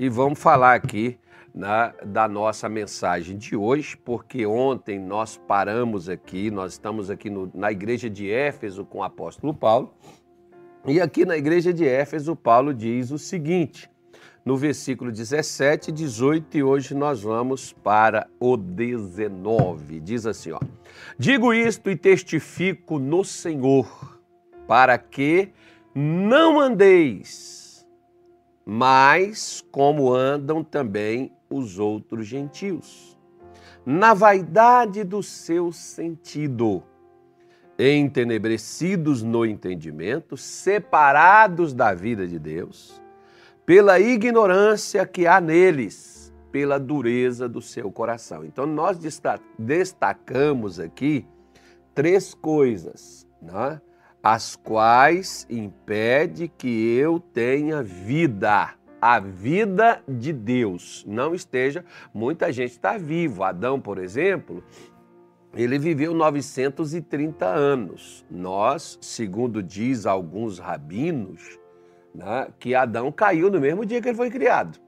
e vamos falar aqui né, da nossa mensagem de hoje, porque ontem nós paramos aqui, nós estamos aqui no, na igreja de Éfeso com o apóstolo Paulo, e aqui na igreja de Éfeso, Paulo diz o seguinte, no versículo 17, 18, e hoje nós vamos para o 19. Diz assim: ó, Digo isto e testifico no Senhor, para que não andeis, mas como andam também os outros gentios, na vaidade do seu sentido, entenebrecidos no entendimento, separados da vida de Deus, pela ignorância que há neles, pela dureza do seu coração. Então, nós destacamos aqui três coisas, né? As quais impede que eu tenha vida a vida de Deus não esteja. Muita gente está vivo. Adão, por exemplo, ele viveu 930 anos. Nós, segundo diz alguns rabinos, né, que Adão caiu no mesmo dia que ele foi criado.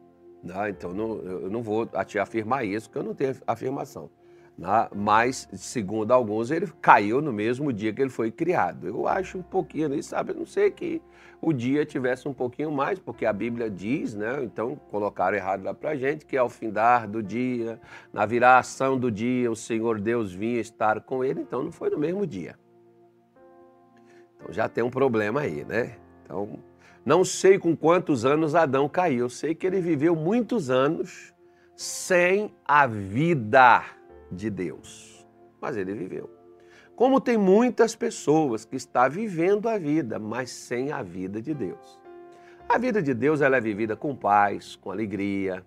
Né? Então não, eu não vou te afirmar isso, porque eu não tenho afirmação. Né? Mas, segundo alguns, ele caiu no mesmo dia que ele foi criado. Eu acho um pouquinho, sabe? Eu não sei que o dia tivesse um pouquinho mais, porque a Bíblia diz, né? Então colocaram errado lá para gente que ao findar do dia, na viração do dia, o Senhor Deus vinha estar com ele. Então não foi no mesmo dia. Então já tem um problema aí, né? Então não sei com quantos anos Adão caiu. Eu sei que ele viveu muitos anos sem a vida de Deus. Mas ele viveu. Como tem muitas pessoas que estão vivendo a vida, mas sem a vida de Deus. A vida de Deus ela é vivida com paz, com alegria,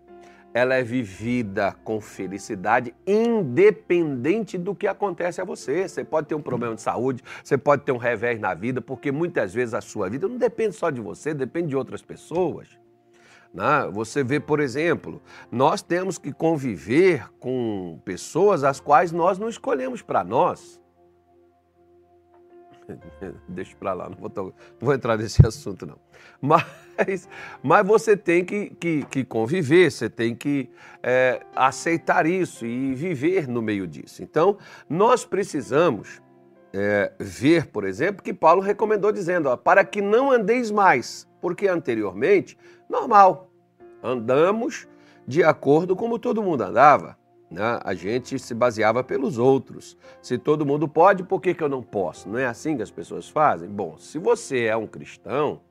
ela é vivida com felicidade, independente do que acontece a você. Você pode ter um problema de saúde, você pode ter um revés na vida, porque muitas vezes a sua vida não depende só de você, depende de outras pessoas. Né? Você vê, por exemplo, nós temos que conviver com pessoas as quais nós não escolhemos para nós. Deixa para lá, não vou, não vou, entrar nesse assunto não. Mas, mas você tem que, que, que conviver, você tem que é, aceitar isso e viver no meio disso. Então, nós precisamos é, ver, por exemplo, que Paulo recomendou dizendo, ó, para que não andeis mais, porque anteriormente, normal, andamos de acordo como todo mundo andava. Né? A gente se baseava pelos outros. Se todo mundo pode, por que, que eu não posso? Não é assim que as pessoas fazem? Bom, se você é um cristão,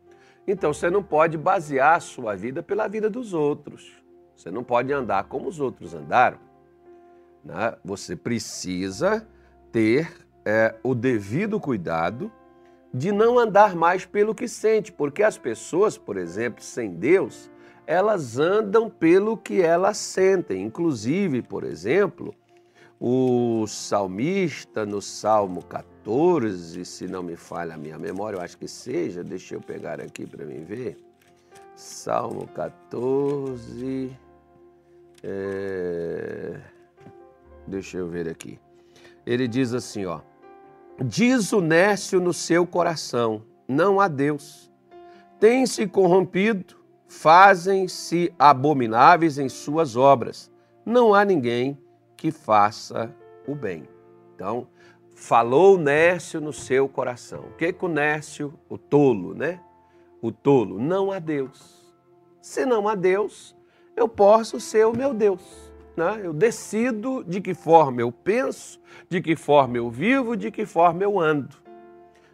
então você não pode basear a sua vida pela vida dos outros. Você não pode andar como os outros andaram. Né? Você precisa ter é, o devido cuidado de não andar mais pelo que sente, porque as pessoas, por exemplo, sem Deus, elas andam pelo que elas sentem. Inclusive, por exemplo, o salmista no Salmo 14, se não me falha a minha memória, eu acho que seja, deixa eu pegar aqui para mim ver. Salmo 14. É... Deixa eu ver aqui. Ele diz assim, ó. Diz o Nécio no seu coração, não há Deus. Tem se corrompido fazem-se abomináveis em suas obras. Não há ninguém que faça o bem. Então, falou Nércio no seu coração. O que que o Nércio, o tolo, né? O tolo, não há Deus. Se não há Deus, eu posso ser o meu Deus. Né? Eu decido de que forma eu penso, de que forma eu vivo, de que forma eu ando.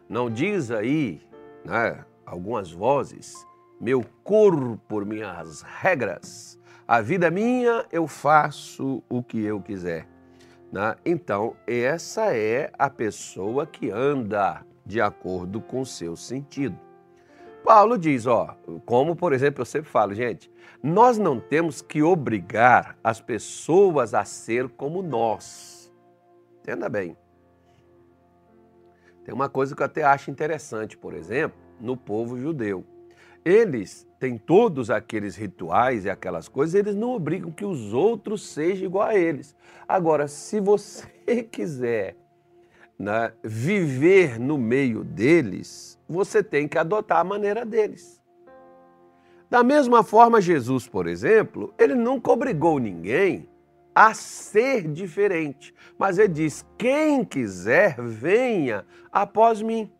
Não diz aí, né, algumas vozes, meu corpo, minhas regras. A vida é minha, eu faço o que eu quiser. Né? Então, essa é a pessoa que anda de acordo com o seu sentido. Paulo diz, ó, como por exemplo eu sempre falo, gente, nós não temos que obrigar as pessoas a ser como nós. Entenda bem. Tem uma coisa que eu até acho interessante, por exemplo, no povo judeu. Eles têm todos aqueles rituais e aquelas coisas, eles não obrigam que os outros sejam igual a eles. Agora, se você quiser né, viver no meio deles, você tem que adotar a maneira deles. Da mesma forma, Jesus, por exemplo, ele nunca obrigou ninguém a ser diferente, mas ele diz: quem quiser, venha após mim,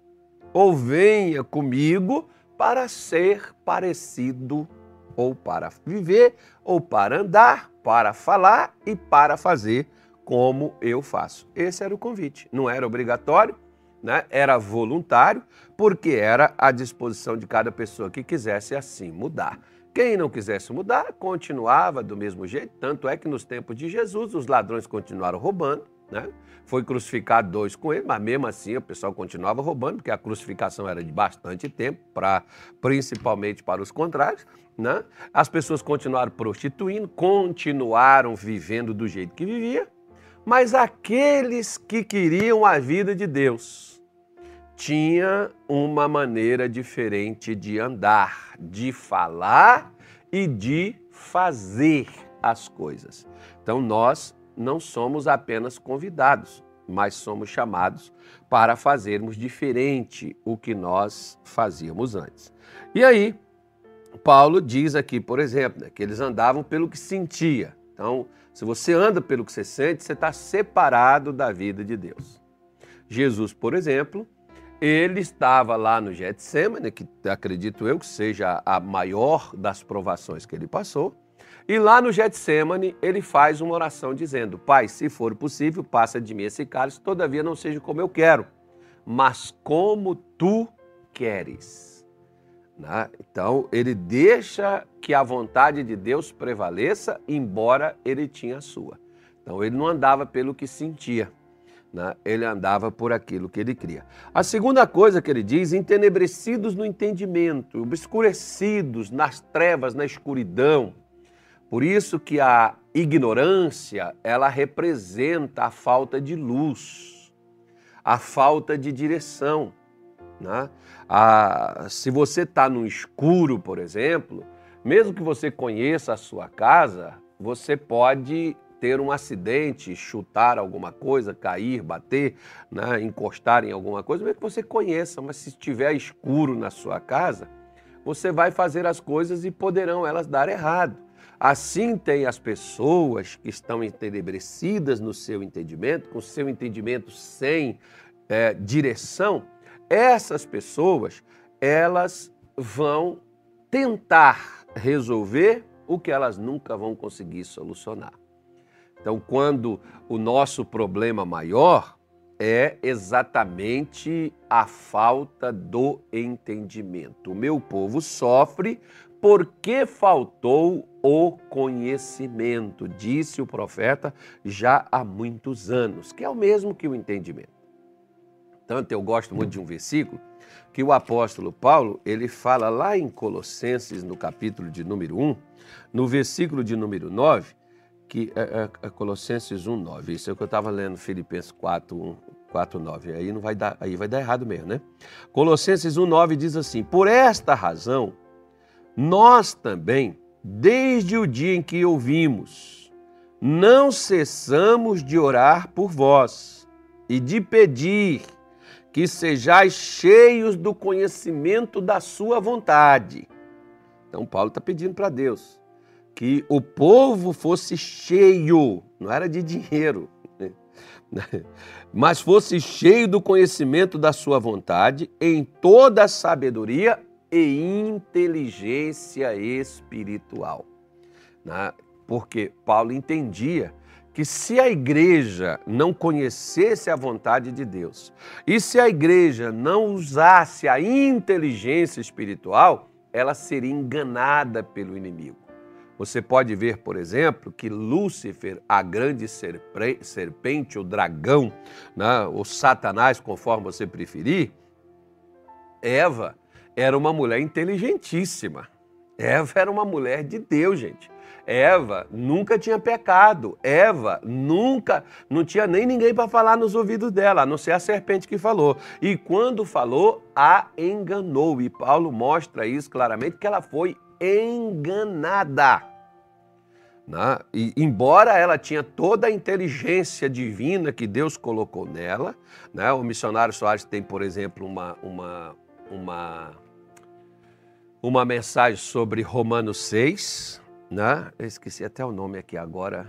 ou venha comigo para ser parecido, ou para viver, ou para andar, para falar e para fazer como eu faço. Esse era o convite. Não era obrigatório, né? era voluntário, porque era à disposição de cada pessoa que quisesse assim mudar. Quem não quisesse mudar, continuava do mesmo jeito. Tanto é que nos tempos de Jesus, os ladrões continuaram roubando. Né? Foi crucificado dois com ele, mas mesmo assim o pessoal continuava roubando, porque a crucificação era de bastante tempo, pra, principalmente para os contrários. Né? As pessoas continuaram prostituindo, continuaram vivendo do jeito que vivia, mas aqueles que queriam a vida de Deus tinha uma maneira diferente de andar, de falar e de fazer as coisas. Então nós não somos apenas convidados, mas somos chamados para fazermos diferente o que nós fazíamos antes. E aí, Paulo diz aqui, por exemplo, né, que eles andavam pelo que sentia. Então, se você anda pelo que você sente, você está separado da vida de Deus. Jesus, por exemplo, ele estava lá no Getsemane, que acredito eu que seja a maior das provações que ele passou, e lá no Getsemane ele faz uma oração dizendo: Pai, se for possível, passa de mim esse cálice, todavia não seja como eu quero, mas como tu queres. Né? Então, ele deixa que a vontade de Deus prevaleça, embora ele tinha a sua. Então, ele não andava pelo que sentia, né? ele andava por aquilo que ele cria. A segunda coisa que ele diz, entenebrecidos no entendimento, obscurecidos nas trevas, na escuridão. Por isso que a ignorância, ela representa a falta de luz, a falta de direção. Né? Ah, se você está no escuro, por exemplo, mesmo que você conheça a sua casa, você pode ter um acidente, chutar alguma coisa, cair, bater, né, encostar em alguma coisa, mesmo que você conheça, mas se estiver escuro na sua casa, você vai fazer as coisas e poderão elas dar errado. Assim tem as pessoas que estão entenebrecidas no seu entendimento, com seu entendimento sem é, direção, essas pessoas, elas vão tentar resolver o que elas nunca vão conseguir solucionar. Então, quando o nosso problema maior é exatamente a falta do entendimento. O meu povo sofre porque faltou o conhecimento, disse o profeta já há muitos anos, que é o mesmo que o entendimento. Tanto eu gosto muito de um versículo que o apóstolo Paulo, ele fala lá em Colossenses, no capítulo de número 1, no versículo de número 9, que é, é, é Colossenses 1, 9. Isso é o que eu estava lendo, Filipenses 4, 1, 4, 9. Aí, não vai dar, aí vai dar errado mesmo, né? Colossenses 1, 9 diz assim: Por esta razão, nós também, desde o dia em que ouvimos, não cessamos de orar por vós e de pedir que sejais cheios do conhecimento da sua vontade. Então, Paulo está pedindo para Deus que o povo fosse cheio, não era de dinheiro, né? mas fosse cheio do conhecimento da sua vontade em toda a sabedoria e inteligência espiritual. Né? Porque Paulo entendia que se a igreja não conhecesse a vontade de Deus e se a igreja não usasse a inteligência espiritual, ela seria enganada pelo inimigo. Você pode ver, por exemplo, que Lúcifer, a grande serpente, o dragão, né, o Satanás, conforme você preferir, Eva era uma mulher inteligentíssima. Eva era uma mulher de Deus, gente. Eva nunca tinha pecado. Eva nunca, não tinha nem ninguém para falar nos ouvidos dela, a não ser a serpente que falou. E quando falou, a enganou. E Paulo mostra isso claramente que ela foi enganada. Né? E, embora ela tinha toda a inteligência divina que Deus colocou nela, né? o missionário Soares tem, por exemplo, uma, uma, uma uma mensagem sobre Romanos 6, né? Eu esqueci até o nome aqui agora,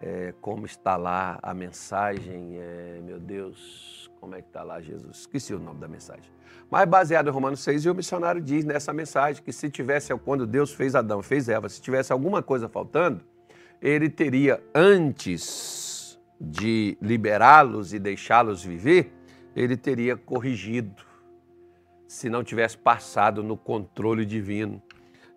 é, como está lá a mensagem, é, meu Deus, como é que está lá Jesus? Esqueci o nome da mensagem. Mas baseado em Romanos 6, e o missionário diz nessa mensagem que se tivesse, quando Deus fez Adão, fez Eva, se tivesse alguma coisa faltando, ele teria, antes de liberá-los e deixá-los viver, ele teria corrigido, se não tivesse passado no controle divino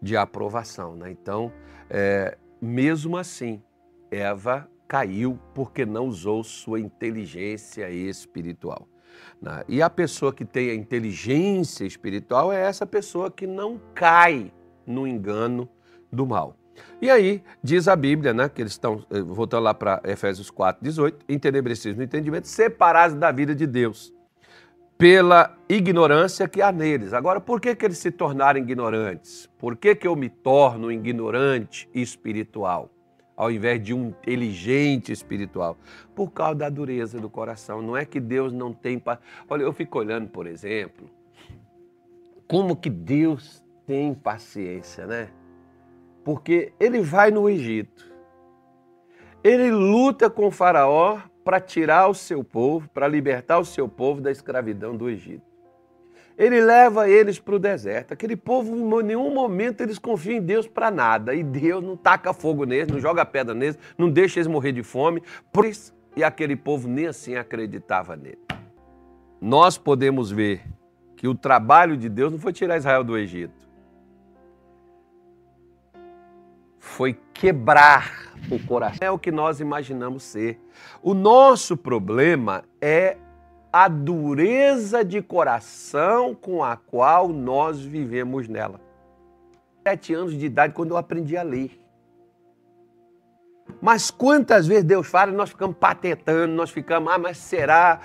de aprovação. Né? Então, é, mesmo assim, Eva caiu porque não usou sua inteligência espiritual. Né? E a pessoa que tem a inteligência espiritual é essa pessoa que não cai no engano do mal. E aí, diz a Bíblia, né, que eles estão, eh, voltando lá para Efésios 4, 18, entenebrecidos no entendimento, separados da vida de Deus, pela ignorância que há neles. Agora, por que, que eles se tornaram ignorantes? Por que, que eu me torno ignorante espiritual? ao invés de um inteligente espiritual, por causa da dureza do coração. Não é que Deus não tem. Olha, eu fico olhando, por exemplo, como que Deus tem paciência, né? Porque ele vai no Egito, ele luta com Faraó para tirar o seu povo, para libertar o seu povo da escravidão do Egito. Ele leva eles para o deserto. Aquele povo, em nenhum momento, eles confiam em Deus para nada. E Deus não taca fogo neles, não joga pedra neles, não deixa eles morrer de fome. Por isso, e aquele povo nem assim acreditava nele. Nós podemos ver que o trabalho de Deus não foi tirar Israel do Egito. Foi quebrar o coração. É o que nós imaginamos ser. O nosso problema é a dureza de coração com a qual nós vivemos nela. Sete anos de idade, quando eu aprendi a ler. Mas quantas vezes Deus fala e nós ficamos patetando, nós ficamos, ah, mas será?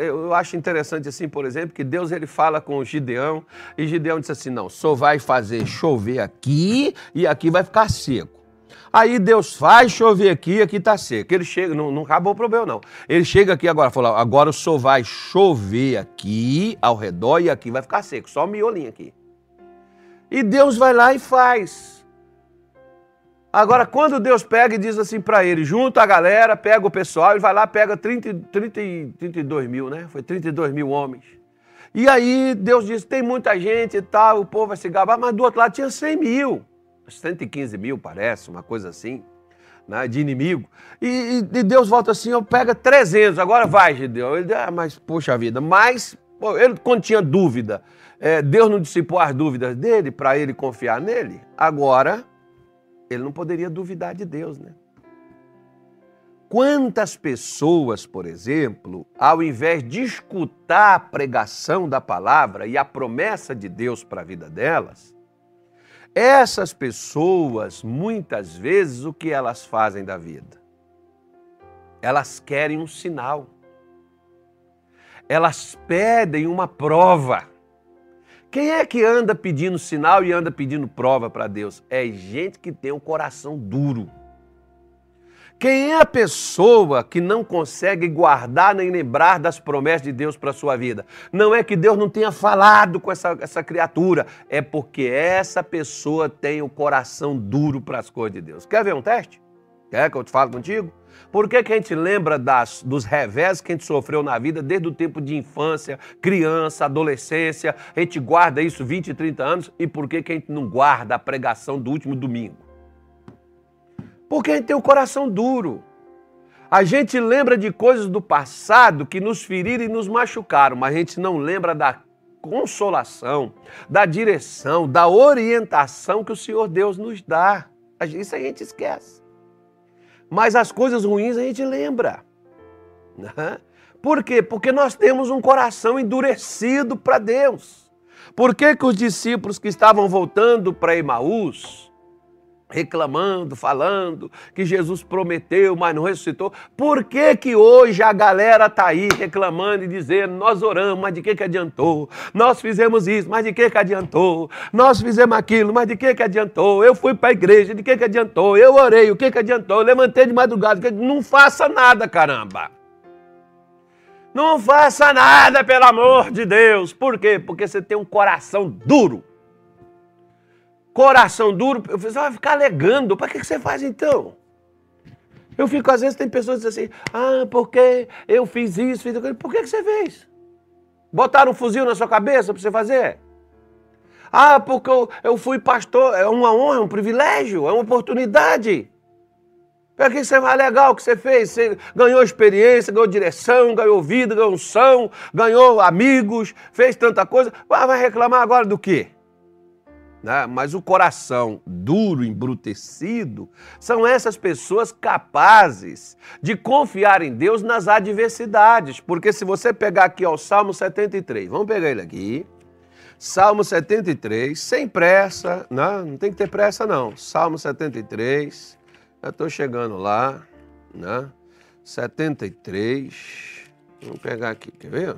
Eu acho interessante assim, por exemplo, que Deus ele fala com Gideão e Gideão disse assim, não, só vai fazer chover aqui e aqui vai ficar seco. Aí Deus faz chover aqui, aqui está seco. Ele chega, não, não acabou o problema, não. Ele chega aqui agora, falou: agora senhor vai chover aqui ao redor e aqui vai ficar seco, só miolinho aqui. E Deus vai lá e faz. Agora, quando Deus pega e diz assim para ele, junta a galera, pega o pessoal, ele vai lá, pega 30, 30, 32 mil, né? Foi 32 mil homens. E aí Deus diz: tem muita gente e tal, o povo vai se gabar, mas do outro lado tinha 100 mil. 115 mil, parece, uma coisa assim, né, de inimigo. E, e, Deus volta assim, eu pega 300, agora vai, Gideão. Ele, ah, mas, poxa vida, mas, pô, ele quando tinha dúvida, é, Deus não dissipou as dúvidas dele para ele confiar nele? Agora, ele não poderia duvidar de Deus, né? Quantas pessoas, por exemplo, ao invés de escutar a pregação da palavra e a promessa de Deus para a vida delas, essas pessoas, muitas vezes, o que elas fazem da vida? Elas querem um sinal. Elas pedem uma prova. Quem é que anda pedindo sinal e anda pedindo prova para Deus? É gente que tem um coração duro. Quem é a pessoa que não consegue guardar nem lembrar das promessas de Deus para a sua vida? Não é que Deus não tenha falado com essa, essa criatura, é porque essa pessoa tem o coração duro para as coisas de Deus. Quer ver um teste? Quer que eu te fale contigo? Por que, que a gente lembra das, dos revés que a gente sofreu na vida desde o tempo de infância, criança, adolescência? A gente guarda isso 20, 30 anos e por que, que a gente não guarda a pregação do último domingo? Porque a gente tem o coração duro. A gente lembra de coisas do passado que nos feriram e nos machucaram, mas a gente não lembra da consolação, da direção, da orientação que o Senhor Deus nos dá. Isso a gente esquece. Mas as coisas ruins a gente lembra. Né? Por quê? Porque nós temos um coração endurecido para Deus. Por que, que os discípulos que estavam voltando para Emaús, reclamando, falando que Jesus prometeu, mas não ressuscitou. Por que que hoje a galera está aí reclamando e dizendo, nós oramos, mas de que que adiantou? Nós fizemos isso, mas de que que adiantou? Nós fizemos aquilo, mas de que que adiantou? Eu fui para a igreja, de que que adiantou? Eu orei, o que que adiantou? Eu levantei de madrugada, não faça nada, caramba. Não faça nada, pelo amor de Deus. Por quê? Porque você tem um coração duro. Coração duro, você vai ficar alegando. Para que você faz então? Eu fico, às vezes, tem pessoas que dizem assim, ah, porque eu fiz isso, fiz aquilo. Por que você fez? Botaram um fuzil na sua cabeça para você fazer? Ah, porque eu, eu fui pastor. É uma honra, é um privilégio, é uma oportunidade. Para que você vai legal o que você fez? Você ganhou experiência, ganhou direção, ganhou vida, ganhou unção, ganhou amigos, fez tanta coisa. Vai reclamar agora do quê? Né? Mas o coração duro, embrutecido, são essas pessoas capazes de confiar em Deus nas adversidades. Porque se você pegar aqui ó, o Salmo 73, vamos pegar ele aqui. Salmo 73, sem pressa, não, né? não tem que ter pressa não. Salmo 73, eu estou chegando lá, né? 73, vamos pegar aqui, quer ver?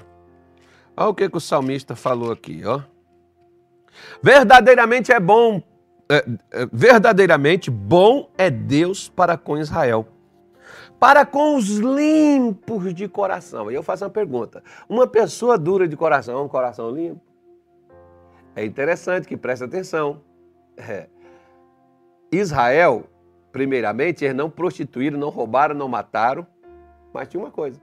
Olha o que, que o salmista falou aqui, ó. Verdadeiramente é bom, é, é, verdadeiramente bom é Deus para com Israel, para com os limpos de coração. E eu faço uma pergunta: uma pessoa dura de coração é um coração limpo? É interessante que preste atenção. É. Israel, primeiramente, eles não prostituíram, não roubaram, não mataram, mas tinha uma coisa.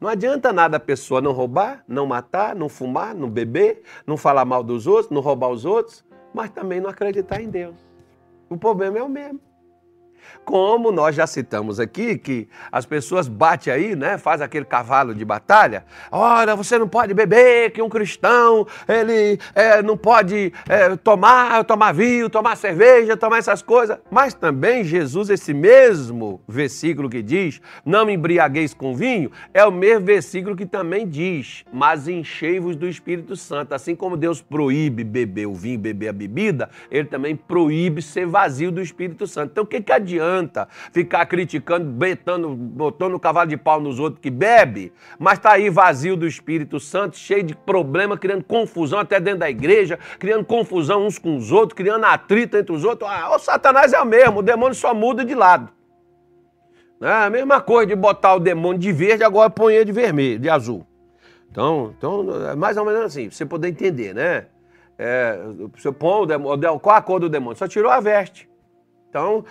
Não adianta nada a pessoa não roubar, não matar, não fumar, não beber, não falar mal dos outros, não roubar os outros, mas também não acreditar em Deus. O problema é o mesmo. Como nós já citamos aqui, que as pessoas batem aí, né? Faz aquele cavalo de batalha. Olha, você não pode beber, que um cristão, ele é, não pode é, tomar, tomar vinho, tomar cerveja, tomar essas coisas. Mas também Jesus, esse mesmo versículo que diz, não me embriagueis com vinho, é o mesmo versículo que também diz, mas enchei-vos do Espírito Santo. Assim como Deus proíbe beber o vinho, beber a bebida, ele também proíbe ser vazio do Espírito Santo. Então o que, que adianta? Adianta ficar criticando, betando, botando o cavalo de pau nos outros que bebe, mas está aí vazio do Espírito Santo, cheio de problema, criando confusão até dentro da igreja, criando confusão uns com os outros, criando atrito entre os outros. Ah, o Satanás é o mesmo, o demônio só muda de lado. É a mesma coisa de botar o demônio de verde, agora põe ele de vermelho, de azul. Então, então é mais ou menos assim, você poder entender, né? É, você põe o demônio, qual a cor do demônio? Só tirou a veste. Então,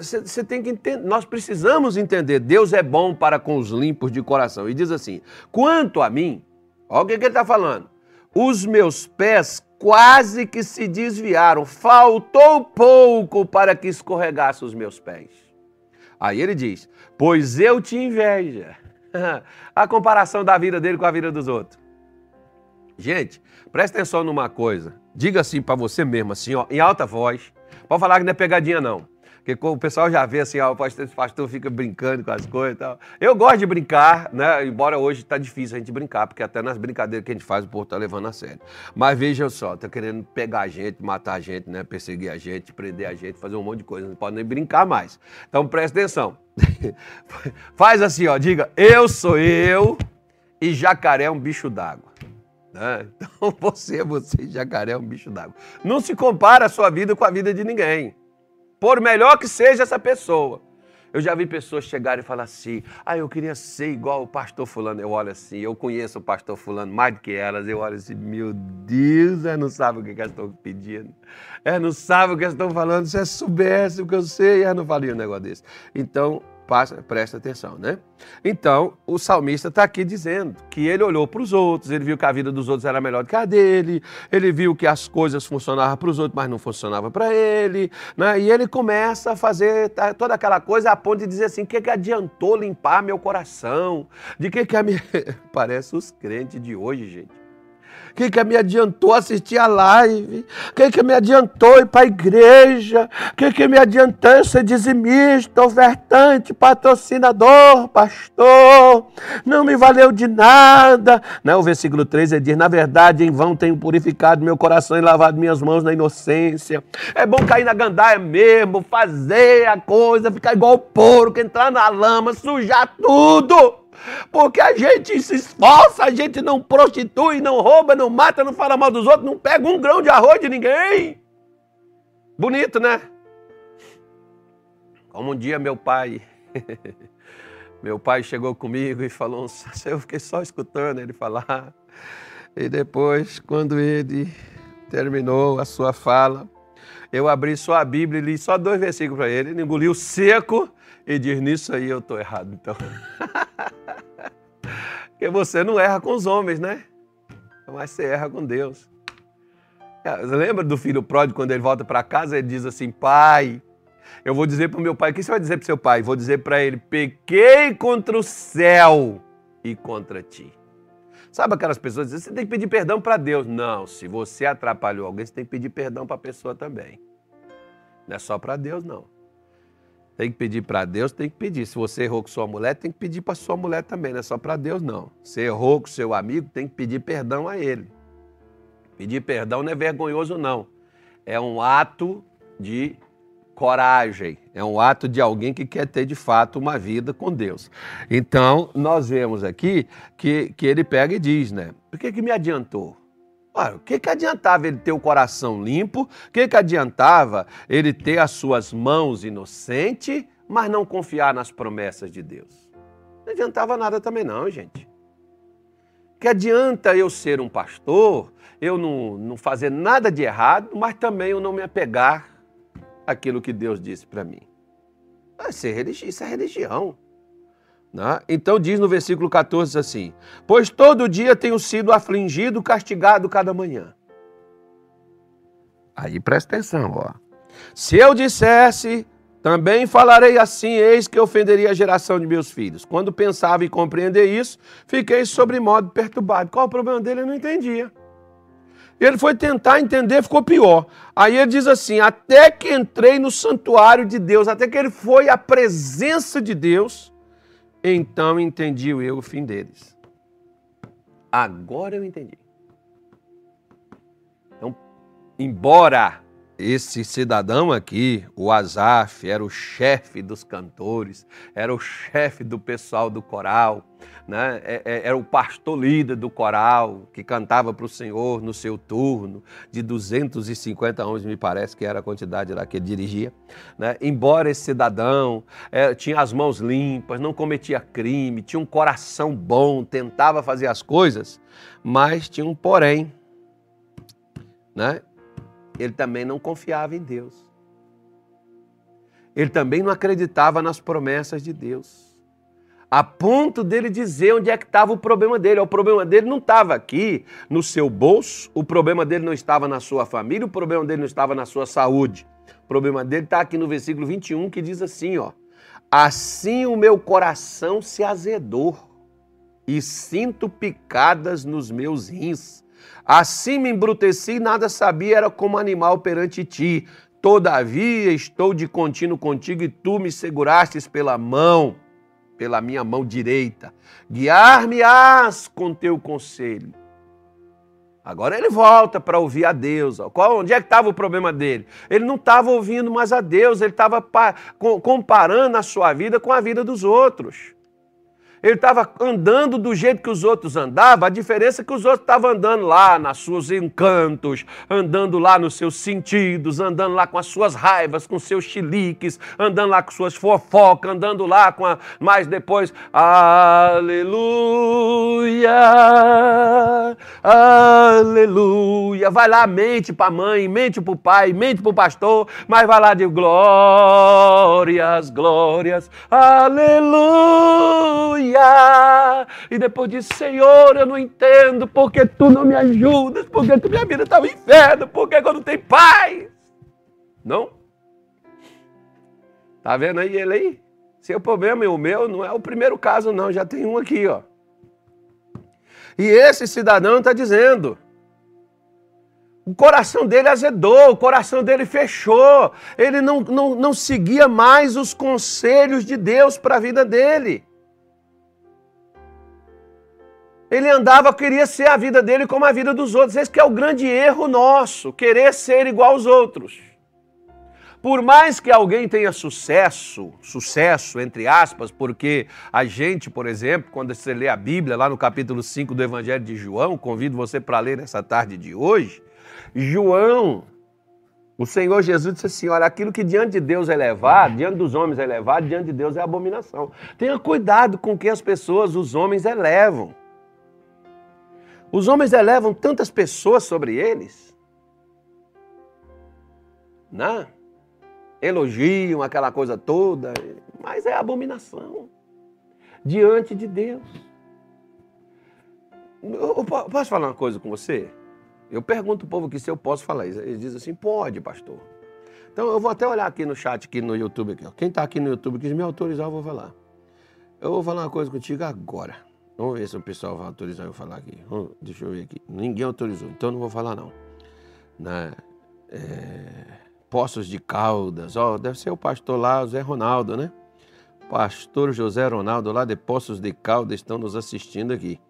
você é, tem que entender, nós precisamos entender, Deus é bom para com os limpos de coração. E diz assim: quanto a mim, olha o que, que ele está falando, os meus pés quase que se desviaram, faltou pouco para que escorregasse os meus pés. Aí ele diz: pois eu te inveja. a comparação da vida dele com a vida dos outros. Gente, presta atenção numa coisa. Diga assim para você mesmo, assim, ó, em alta voz. Pode falar que não é pegadinha, não. Porque o pessoal já vê assim, ó, o pastor, pastor fica brincando com as coisas e tal. Eu gosto de brincar, né? Embora hoje está difícil a gente brincar, porque até nas brincadeiras que a gente faz, o povo está levando a sério. Mas veja só, tá querendo pegar a gente, matar a gente, né? Perseguir a gente, prender a gente, fazer um monte de coisa. Não pode nem brincar mais. Então presta atenção. Faz assim, ó, diga, eu sou eu e jacaré é um bicho d'água. Né? Então você, você, jacaré, é um bicho d'água. Não se compara a sua vida com a vida de ninguém. Por melhor que seja essa pessoa. Eu já vi pessoas chegarem e falar assim: ah, eu queria ser igual o pastor Fulano. Eu olho assim, eu conheço o pastor Fulano mais do que elas. Eu olho assim: meu Deus, elas não sabem o que elas estão pedindo. Elas não sabem o que elas estão falando. Se elas soubessem o que eu sei, elas não fariam um negócio desse. Então, Passa, presta atenção, né? Então, o salmista está aqui dizendo que ele olhou para os outros, ele viu que a vida dos outros era melhor do que a dele, ele viu que as coisas funcionavam para os outros, mas não funcionavam para ele, né? E ele começa a fazer toda aquela coisa a ponto de dizer assim: o que, que adiantou limpar meu coração? De que, que a minha. Parece os crentes de hoje, gente que, que me adiantou assistir a live? que, que me adiantou ir para a igreja? que, que me adiantou ser dizimista, ofertante, patrocinador, pastor? Não me valeu de nada. Não, o versículo 3 ele diz: Na verdade, em vão tenho purificado meu coração e lavado minhas mãos na inocência. É bom cair na gandaia mesmo, fazer a coisa, ficar igual o porco, entrar na lama, sujar tudo. Porque a gente se esforça, a gente não prostitui, não rouba, não mata, não fala mal dos outros, não pega um grão de arroz de ninguém. Bonito, né? Como um dia meu pai, meu pai chegou comigo e falou, eu fiquei só escutando ele falar. E depois, quando ele terminou a sua fala, eu abri só a Bíblia e li só dois versículos para ele, ele engoliu seco e diz: Nisso aí eu estou errado, então. Porque você não erra com os homens, né? Mas você erra com Deus. É, lembra do filho pródigo quando ele volta para casa? Ele diz assim: Pai, eu vou dizer para o meu pai. O que você vai dizer para o seu pai? Vou dizer para ele: Pequei contra o céu e contra ti. Sabe aquelas pessoas que dizem, você tem que pedir perdão para Deus. Não, se você atrapalhou alguém, você tem que pedir perdão para a pessoa também. Não é só para Deus, não. Tem que pedir para Deus, tem que pedir. Se você errou com sua mulher, tem que pedir para sua mulher também, não é só para Deus, não. Se errou com seu amigo, tem que pedir perdão a ele. Pedir perdão não é vergonhoso, não. É um ato de coragem, é um ato de alguém que quer ter de fato uma vida com Deus. Então, nós vemos aqui que, que ele pega e diz, né? O que, que me adiantou? O que, que adiantava ele ter o coração limpo? O que, que adiantava ele ter as suas mãos inocentes, mas não confiar nas promessas de Deus? Não adiantava nada também, não, gente. Que adianta eu ser um pastor, eu não, não fazer nada de errado, mas também eu não me apegar aquilo que Deus disse para mim. Ser religi isso é religião. Né? Então diz no versículo 14 assim: Pois todo dia tenho sido afligido, castigado cada manhã. Aí presta atenção, ó. Se eu dissesse, também falarei assim, eis que ofenderia a geração de meus filhos. Quando pensava em compreender isso, fiquei sobre modo perturbado. Qual o problema dele? Eu não entendia. Ele foi tentar entender, ficou pior. Aí ele diz assim: até que entrei no santuário de Deus, até que ele foi à presença de Deus, então entendi eu o fim deles. Agora eu entendi. Então, embora esse cidadão aqui, o Azaf, era o chefe dos cantores, era o chefe do pessoal do coral, né? É, é, era o pastor líder do coral que cantava para o Senhor no seu turno, de 250 homens, me parece que era a quantidade lá que ele dirigia. Né? Embora esse cidadão é, tinha as mãos limpas, não cometia crime, tinha um coração bom, tentava fazer as coisas, mas tinha um porém. Né? Ele também não confiava em Deus. Ele também não acreditava nas promessas de Deus a ponto dele dizer onde é que estava o problema dele. O problema dele não estava aqui no seu bolso, o problema dele não estava na sua família, o problema dele não estava na sua saúde. O problema dele está aqui no versículo 21 que diz assim, ó: Assim o meu coração se azedou e sinto picadas nos meus rins. Assim me embruteci e nada sabia, era como animal perante ti. Todavia estou de contínuo contigo e tu me segurastes pela mão pela minha mão direita. Guiar-me-ás com teu conselho. Agora ele volta para ouvir a Deus. Qual, onde é que estava o problema dele? Ele não estava ouvindo mais a Deus, ele estava comparando a sua vida com a vida dos outros. Ele estava andando do jeito que os outros andavam, a diferença é que os outros estavam andando lá nos seus encantos, andando lá nos seus sentidos, andando lá com as suas raivas, com seus chiliques, andando lá com suas fofocas, andando lá com a. Mas depois, aleluia, aleluia. Vai lá, mente para a mãe, mente para o pai, mente para o pastor, mas vai lá de glórias, glórias, aleluia E depois disse, Senhor, eu não entendo porque tu não me ajudas, porque tu, minha vida está no inferno, porque eu não tenho paz. Não? Tá vendo aí ele aí? Seu problema e o meu não é o primeiro caso, não. Já tem um aqui, ó. E esse cidadão está dizendo: o coração dele azedou, o coração dele fechou, ele não, não, não seguia mais os conselhos de Deus para a vida dele. Ele andava, queria ser a vida dele como a vida dos outros. Esse que é o grande erro nosso, querer ser igual aos outros. Por mais que alguém tenha sucesso, sucesso entre aspas, porque a gente, por exemplo, quando você lê a Bíblia, lá no capítulo 5 do Evangelho de João, convido você para ler nessa tarde de hoje, João, o Senhor Jesus disse assim: olha, aquilo que diante de Deus é elevado, diante dos homens é elevado, diante de Deus é abominação. Tenha cuidado com que as pessoas, os homens, elevam. Os homens elevam tantas pessoas sobre eles. né? Elogiam aquela coisa toda, mas é abominação diante de Deus. Eu posso falar uma coisa com você? Eu pergunto o povo aqui se eu posso falar isso. Eles dizem assim, pode, pastor. Então eu vou até olhar aqui no chat, aqui no YouTube. Aqui, Quem está aqui no YouTube quis me autorizar, eu vou falar. Eu vou falar uma coisa contigo agora. Vamos ver se o pessoal vai autorizar eu falar aqui. deixa eu ver aqui. Ninguém autorizou, então não vou falar não. Né? É, Poços de Caldas, ó, deve ser o pastor lá, Zé Ronaldo, né? Pastor José Ronaldo, lá de Poços de Caldas, estão nos assistindo aqui.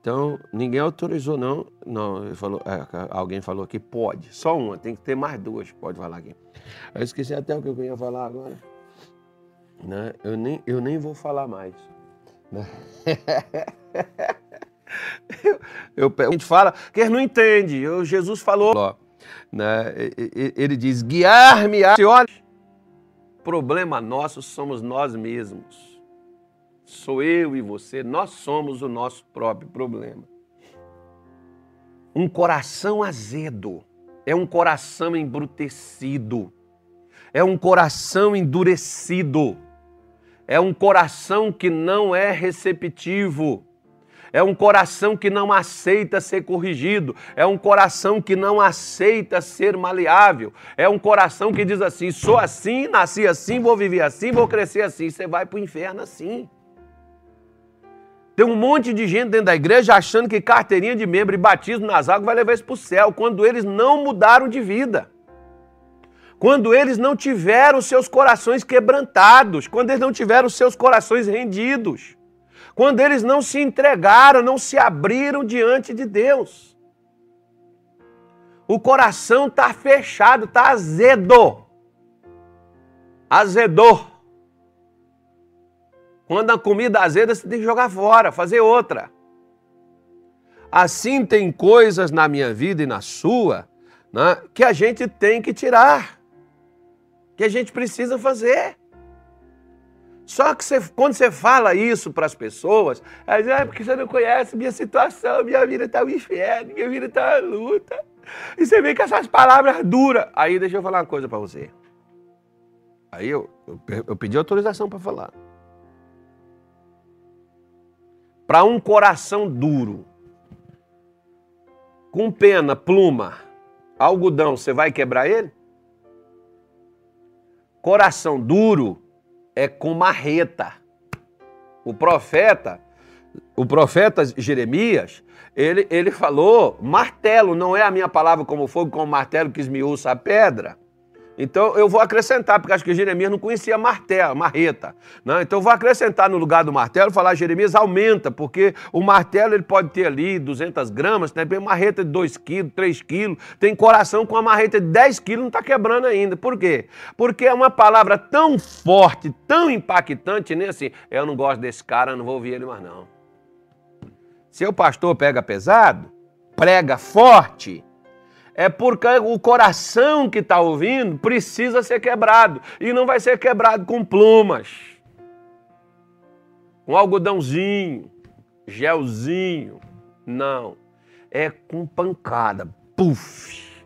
Então, ninguém autorizou, não. Não, falou, é, alguém falou que pode. Só uma, tem que ter mais duas, pode falar aqui. Eu esqueci até o que eu ia falar agora. Né? Eu, nem, eu nem vou falar mais. Né? eu, eu, a gente fala que eles não entende. Eu, Jesus falou, né? ele diz, guiar-me a... Olha, problema nosso somos nós mesmos sou eu e você, nós somos o nosso próprio problema. Um coração azedo é um coração embrutecido, é um coração endurecido, é um coração que não é receptivo. É um coração que não aceita ser corrigido. É um coração que não aceita ser maleável. É um coração que diz assim: sou assim, nasci assim, vou viver assim, vou crescer assim. Você vai para o inferno assim. Tem um monte de gente dentro da igreja achando que carteirinha de membro e batismo nas águas vai levar isso para o céu, quando eles não mudaram de vida. Quando eles não tiveram seus corações quebrantados, quando eles não tiveram seus corações rendidos, quando eles não se entregaram, não se abriram diante de Deus. O coração está fechado, está azedo. Azedou. Quando a comida azeda, você tem que jogar fora, fazer outra. Assim tem coisas na minha vida e na sua né, que a gente tem que tirar, que a gente precisa fazer. Só que você, quando você fala isso para as pessoas, elas dizem, ah, porque você não conhece minha situação, minha vida está um inferno, minha vida está uma luta. E você vê que essas palavras duras. Aí deixa eu falar uma coisa para você. Aí eu, eu, eu pedi autorização para falar para um coração duro, com pena, pluma, algodão, você vai quebrar ele? Coração duro é com marreta. O profeta, o profeta Jeremias, ele, ele falou martelo, não é a minha palavra como fogo, como martelo que esmiuça a pedra. Então eu vou acrescentar, porque acho que Jeremias não conhecia martelo, marreta. Né? Então eu vou acrescentar no lugar do martelo, falar Jeremias aumenta, porque o martelo ele pode ter ali 200 gramas, tem né? marreta de 2 quilos, 3 quilos, tem coração com uma marreta de 10 quilos, não está quebrando ainda. Por quê? Porque é uma palavra tão forte, tão impactante, nem assim, eu não gosto desse cara, não vou ouvir ele mais não. Se o pastor pega pesado, prega forte, é porque o coração que está ouvindo precisa ser quebrado. E não vai ser quebrado com plumas, com algodãozinho, gelzinho. Não. É com pancada. Puf!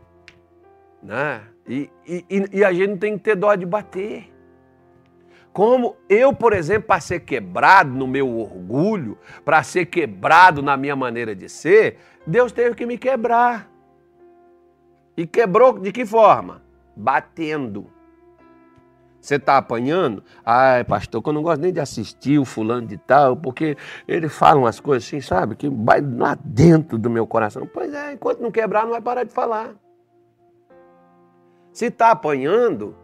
Né? E, e, e a gente não tem que ter dó de bater. Como eu, por exemplo, para ser quebrado no meu orgulho, para ser quebrado na minha maneira de ser, Deus teve que me quebrar. E quebrou de que forma? Batendo. Você está apanhando? Ai, pastor, que eu não gosto nem de assistir o fulano de tal, porque ele fala umas coisas assim, sabe, que vai lá dentro do meu coração. Pois é, enquanto não quebrar, não vai parar de falar. Se está apanhando,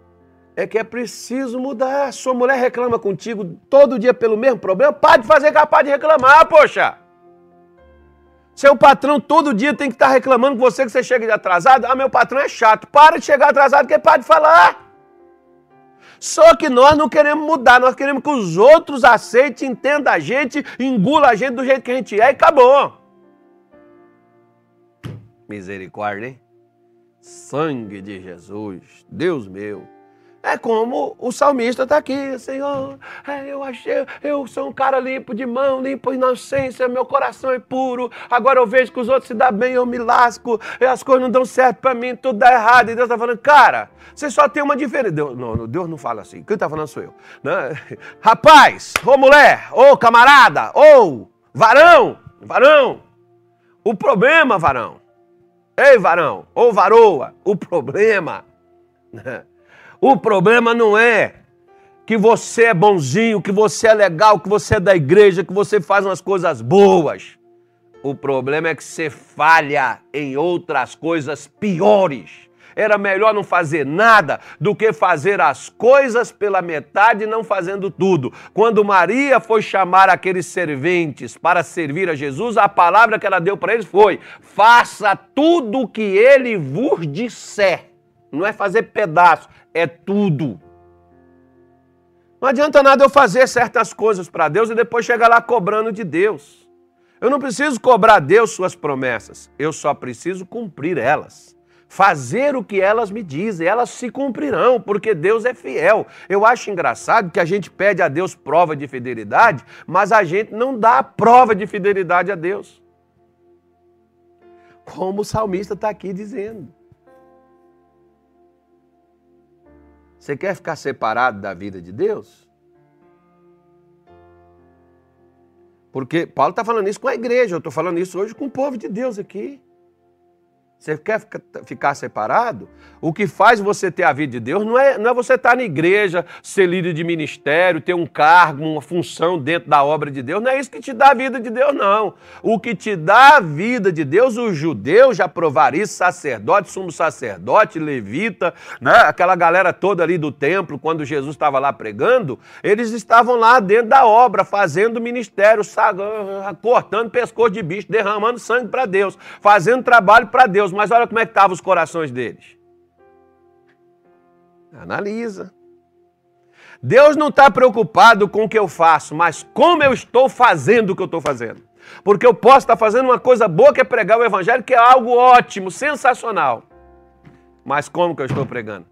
é que é preciso mudar. Sua mulher reclama contigo todo dia pelo mesmo problema, pare de fazer capaz de reclamar, poxa. Seu patrão todo dia tem que estar reclamando com você que você chega atrasado. Ah, meu patrão é chato. Para de chegar atrasado que para de falar. Só que nós não queremos mudar, nós queremos que os outros aceitem, entendam a gente, engula a gente do jeito que a gente é e acabou. Misericórdia, hein? Sangue de Jesus, Deus meu. É como o salmista está aqui, Senhor, é, eu achei, eu sou um cara limpo de mão, limpo inocência, meu coração é puro. Agora eu vejo que os outros se dão bem, eu me lasco, as coisas não dão certo para mim, tudo dá errado. E Deus está falando, cara, você só tem uma diferença. Deus não, Deus não fala assim, quem está falando sou eu. Né? Rapaz, ô mulher, ô camarada, ô varão, varão, o problema, varão, ei varão, ou varoa, o problema. O problema não é que você é bonzinho, que você é legal, que você é da igreja, que você faz umas coisas boas. O problema é que você falha em outras coisas piores. Era melhor não fazer nada do que fazer as coisas pela metade não fazendo tudo. Quando Maria foi chamar aqueles serventes para servir a Jesus, a palavra que ela deu para eles foi: faça tudo o que ele vos disser. Não é fazer pedaço, é tudo. Não adianta nada eu fazer certas coisas para Deus e depois chegar lá cobrando de Deus. Eu não preciso cobrar a Deus suas promessas, eu só preciso cumprir elas. Fazer o que elas me dizem, elas se cumprirão, porque Deus é fiel. Eu acho engraçado que a gente pede a Deus prova de fidelidade, mas a gente não dá prova de fidelidade a Deus. Como o salmista está aqui dizendo. Você quer ficar separado da vida de Deus? Porque Paulo está falando isso com a igreja, eu estou falando isso hoje com o povo de Deus aqui. Você quer ficar separado? O que faz você ter a vida de Deus não é, não é você estar na igreja, ser líder de ministério, ter um cargo, uma função dentro da obra de Deus. Não é isso que te dá a vida de Deus, não. O que te dá a vida de Deus, os judeus já provaram isso, sacerdote, sumo sacerdote, levita, né? aquela galera toda ali do templo, quando Jesus estava lá pregando, eles estavam lá dentro da obra, fazendo ministério, cortando pescoço de bicho, derramando sangue para Deus, fazendo trabalho para Deus mas olha como é que estavam os corações deles. Analisa. Deus não está preocupado com o que eu faço, mas como eu estou fazendo o que eu estou fazendo. Porque eu posso estar fazendo uma coisa boa que é pregar o Evangelho, que é algo ótimo, sensacional. Mas como que eu estou pregando?